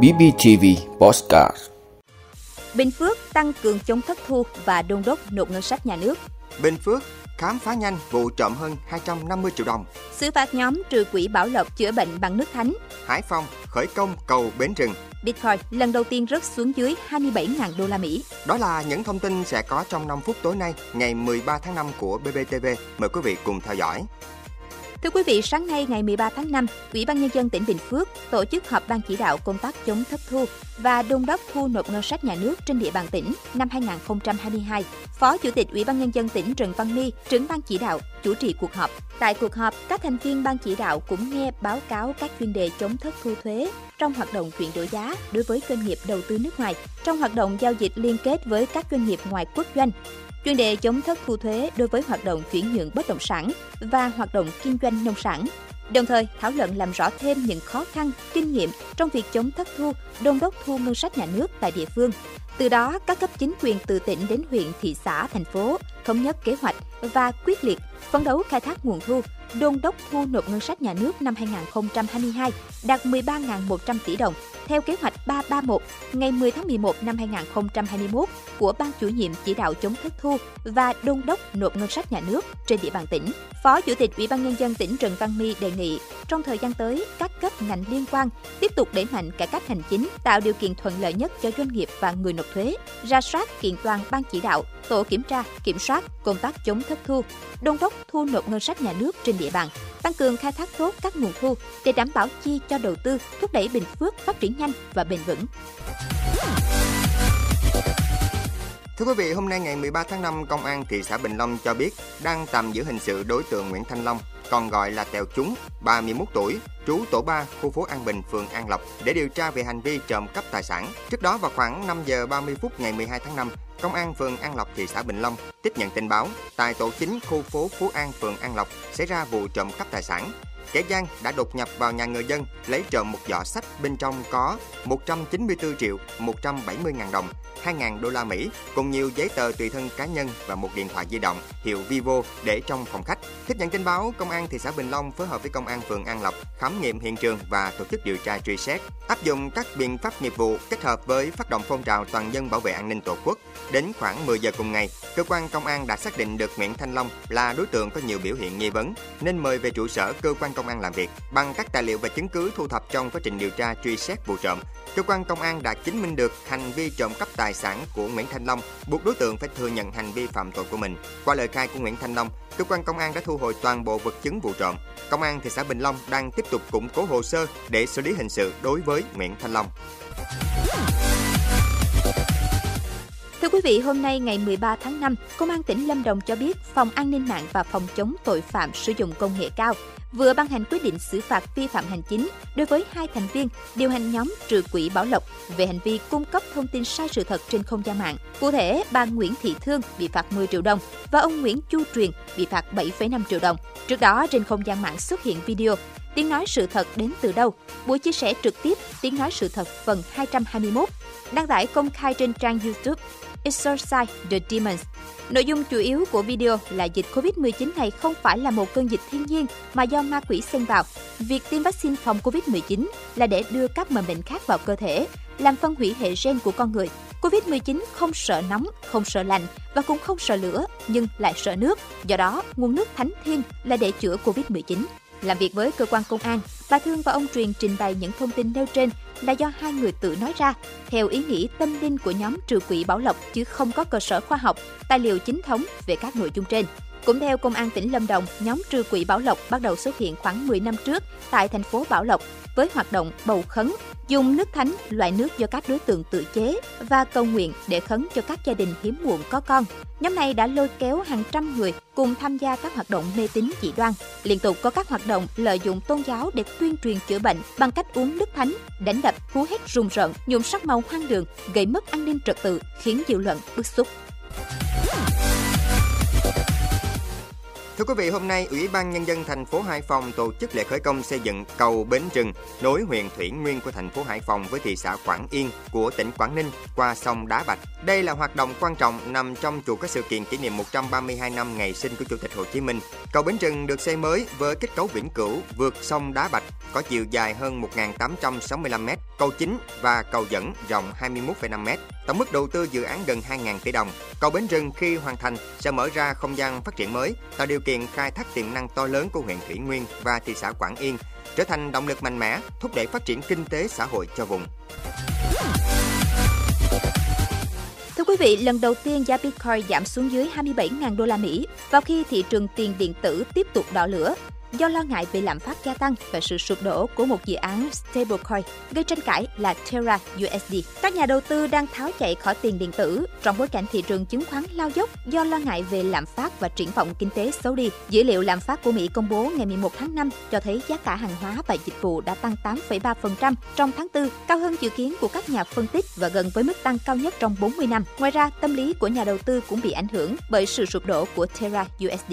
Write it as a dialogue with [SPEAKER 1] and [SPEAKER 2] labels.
[SPEAKER 1] BBTV Postcard
[SPEAKER 2] Bình Phước tăng cường chống thất thu và đôn đốc nộp ngân sách nhà nước.
[SPEAKER 3] Bình Phước khám phá nhanh vụ trộm hơn 250 triệu đồng.
[SPEAKER 2] Xử phạt nhóm trừ quỹ Bảo Lộc chữa bệnh bằng nước thánh.
[SPEAKER 3] Hải Phòng khởi công cầu Bến Rừng.
[SPEAKER 2] Bitcoin lần đầu tiên rớt xuống dưới 27.000 đô la Mỹ.
[SPEAKER 3] Đó là những thông tin sẽ có trong 5 phút tối nay, ngày 13 tháng 5 của BBTV. Mời quý vị cùng theo dõi.
[SPEAKER 2] Thưa quý vị, sáng nay ngày 13 tháng 5, Ủy ban Nhân dân tỉnh Bình Phước tổ chức họp ban chỉ đạo công tác chống thất thu và đôn đốc thu nộp ngân sách nhà nước trên địa bàn tỉnh năm 2022. Phó Chủ tịch Ủy ban Nhân dân tỉnh Trần Văn My, trưởng ban chỉ đạo, chủ trì cuộc họp. Tại cuộc họp, các thành viên ban chỉ đạo cũng nghe báo cáo các chuyên đề chống thất thu thuế trong hoạt động chuyển đổi giá đối với doanh nghiệp đầu tư nước ngoài, trong hoạt động giao dịch liên kết với các doanh nghiệp ngoài quốc doanh, chuyên đề chống thất thu thuế đối với hoạt động chuyển nhượng bất động sản và hoạt động kinh doanh nông sản. Đồng thời, thảo luận làm rõ thêm những khó khăn, kinh nghiệm trong việc chống thất thu, đôn đốc thu ngân sách nhà nước tại địa phương. Từ đó, các cấp chính quyền từ tỉnh đến huyện, thị xã, thành phố thống nhất kế hoạch và quyết liệt phấn đấu khai thác nguồn thu, đôn đốc thu nộp ngân sách nhà nước năm 2022 đạt 13.100 tỷ đồng theo kế hoạch 331 ngày 10 tháng 11 năm 2021 của Ban chủ nhiệm chỉ đạo chống thất thu và đôn đốc nộp ngân sách nhà nước trên địa bàn tỉnh. Phó Chủ tịch Ủy ban nhân dân tỉnh Trần Văn My đề nghị trong thời gian tới các cấp ngành liên quan tiếp tục đẩy mạnh cải cách hành chính, tạo điều kiện thuận lợi nhất cho doanh nghiệp và người nộp thuế, ra soát kiện toàn ban chỉ đạo, tổ kiểm tra, kiểm soát công tác chống thất thu, đôn đốc thu nộp ngân sách nhà nước trên địa bàn, tăng cường khai thác tốt các nguồn thu để đảm bảo chi cho đầu tư, thúc đẩy Bình Phước phát triển nhanh và bền vững.
[SPEAKER 3] Thưa quý vị, hôm nay ngày 13 tháng 5, Công an thị xã Bình Long cho biết đang tạm giữ hình sự đối tượng Nguyễn Thanh Long, còn gọi là Tèo Chúng, 31 tuổi, trú tổ 3, khu phố An Bình, phường An Lộc để điều tra về hành vi trộm cắp tài sản. Trước đó vào khoảng 5 giờ 30 phút ngày 12 tháng 5, Công an phường An Lộc, thị xã Bình Long tiếp nhận tin báo tại tổ chính khu phố Phú An, phường An Lộc xảy ra vụ trộm cắp tài sản. Kẻ gian đã đột nhập vào nhà người dân, lấy trộm một giỏ sách bên trong có 194 triệu 170 ngàn đồng, 2 ngàn đô la Mỹ cùng nhiều giấy tờ tùy thân cá nhân và một điện thoại di động hiệu Vivo để trong phòng khách. Tiếp nhận tin báo, công an thị xã Bình Long phối hợp với công an phường An Lộc khám nghiệm hiện trường và tổ chức điều tra truy xét, áp dụng các biện pháp nghiệp vụ kết hợp với phát động phong trào toàn dân bảo vệ an ninh tổ quốc. Đến khoảng 10 giờ cùng ngày, cơ quan công an đã xác định được Nguyễn Thanh Long là đối tượng có nhiều biểu hiện nghi vấn nên mời về trụ sở cơ quan công công an làm việc. Bằng các tài liệu và chứng cứ thu thập trong quá trình điều tra truy xét vụ trộm, cơ quan công an đã chứng minh được hành vi trộm cắp tài sản của Nguyễn Thanh Long, buộc đối tượng phải thừa nhận hành vi phạm tội của mình. Qua lời khai của Nguyễn Thanh Long, cơ quan công an đã thu hồi toàn bộ vật chứng vụ trộm. Công an thị xã Bình Long đang tiếp tục củng cố hồ sơ để xử lý hình sự đối với Nguyễn Thanh Long.
[SPEAKER 2] Quý vị, hôm nay ngày 13 tháng 5, Công an tỉnh Lâm Đồng cho biết Phòng An ninh mạng và Phòng chống tội phạm sử dụng công nghệ cao vừa ban hành quyết định xử phạt vi phạm hành chính đối với hai thành viên điều hành nhóm trừ quỹ Bảo Lộc về hành vi cung cấp thông tin sai sự thật trên không gian mạng. Cụ thể, bà Nguyễn Thị Thương bị phạt 10 triệu đồng và ông Nguyễn Chu Truyền bị phạt 7,5 triệu đồng. Trước đó, trên không gian mạng xuất hiện video Tiếng nói sự thật đến từ đâu? Buổi chia sẻ trực tiếp Tiếng nói sự thật phần 221 đăng tải công khai trên trang YouTube Exorcise the Demons. Nội dung chủ yếu của video là dịch COVID-19 này không phải là một cơn dịch thiên nhiên mà do ma quỷ xen vào. Việc tiêm vaccine phòng COVID-19 là để đưa các mầm bệnh khác vào cơ thể, làm phân hủy hệ gen của con người. COVID-19 không sợ nóng, không sợ lạnh và cũng không sợ lửa, nhưng lại sợ nước. Do đó, nguồn nước thánh thiên là để chữa COVID-19. Làm việc với cơ quan công an, bà Thương và ông Truyền trình bày những thông tin nêu trên là do hai người tự nói ra, theo ý nghĩ tâm linh của nhóm trừ quỷ Bảo Lộc chứ không có cơ sở khoa học, tài liệu chính thống về các nội dung trên. Cũng theo Công an tỉnh Lâm Đồng, nhóm trư quỷ Bảo Lộc bắt đầu xuất hiện khoảng 10 năm trước tại thành phố Bảo Lộc với hoạt động bầu khấn, dùng nước thánh, loại nước do các đối tượng tự chế và cầu nguyện để khấn cho các gia đình hiếm muộn có con. Nhóm này đã lôi kéo hàng trăm người cùng tham gia các hoạt động mê tín dị đoan. Liên tục có các hoạt động lợi dụng tôn giáo để tuyên truyền chữa bệnh bằng cách uống nước thánh, đánh đập, hú hét rùng rợn, nhuộm sắc màu hoang đường, gây mất an ninh trật tự, khiến dư luận bức xúc.
[SPEAKER 3] Thưa quý vị, hôm nay Ủy ban nhân dân thành phố Hải Phòng tổ chức lễ khởi công xây dựng cầu Bến Rừng nối huyện Thủy Nguyên của thành phố Hải Phòng với thị xã Quảng Yên của tỉnh Quảng Ninh qua sông Đá Bạch. Đây là hoạt động quan trọng nằm trong chuỗi các sự kiện kỷ niệm 132 năm ngày sinh của Chủ tịch Hồ Chí Minh. Cầu Bến Rừng được xây mới với kết cấu vĩnh cửu vượt sông Đá Bạch có chiều dài hơn 1.865 m, cầu chính và cầu dẫn rộng 21,5 m. Tổng mức đầu tư dự án gần 2.000 tỷ đồng. Cầu Bến Rừng khi hoàn thành sẽ mở ra không gian phát triển mới, tạo điều kiện khai thác tiềm năng to lớn của huyện Thủy Nguyên và thị xã Quảng Yên, trở thành động lực mạnh mẽ thúc đẩy phát triển kinh tế xã hội cho vùng.
[SPEAKER 2] Thưa quý vị, lần đầu tiên giá Bitcoin giảm xuống dưới 27.000 đô la Mỹ vào khi thị trường tiền điện tử tiếp tục đỏ lửa do lo ngại về lạm phát gia tăng và sự sụp đổ của một dự án stablecoin gây tranh cãi là Terra USD. Các nhà đầu tư đang tháo chạy khỏi tiền điện tử trong bối cảnh thị trường chứng khoán lao dốc do lo ngại về lạm phát và triển vọng kinh tế xấu đi. Dữ liệu lạm phát của Mỹ công bố ngày 11 tháng 5 cho thấy giá cả hàng hóa và dịch vụ đã tăng 8,3% trong tháng 4, cao hơn dự kiến của các nhà phân tích và gần với mức tăng cao nhất trong 40 năm. Ngoài ra, tâm lý của nhà đầu tư cũng bị ảnh hưởng bởi sự sụp đổ của Terra USD.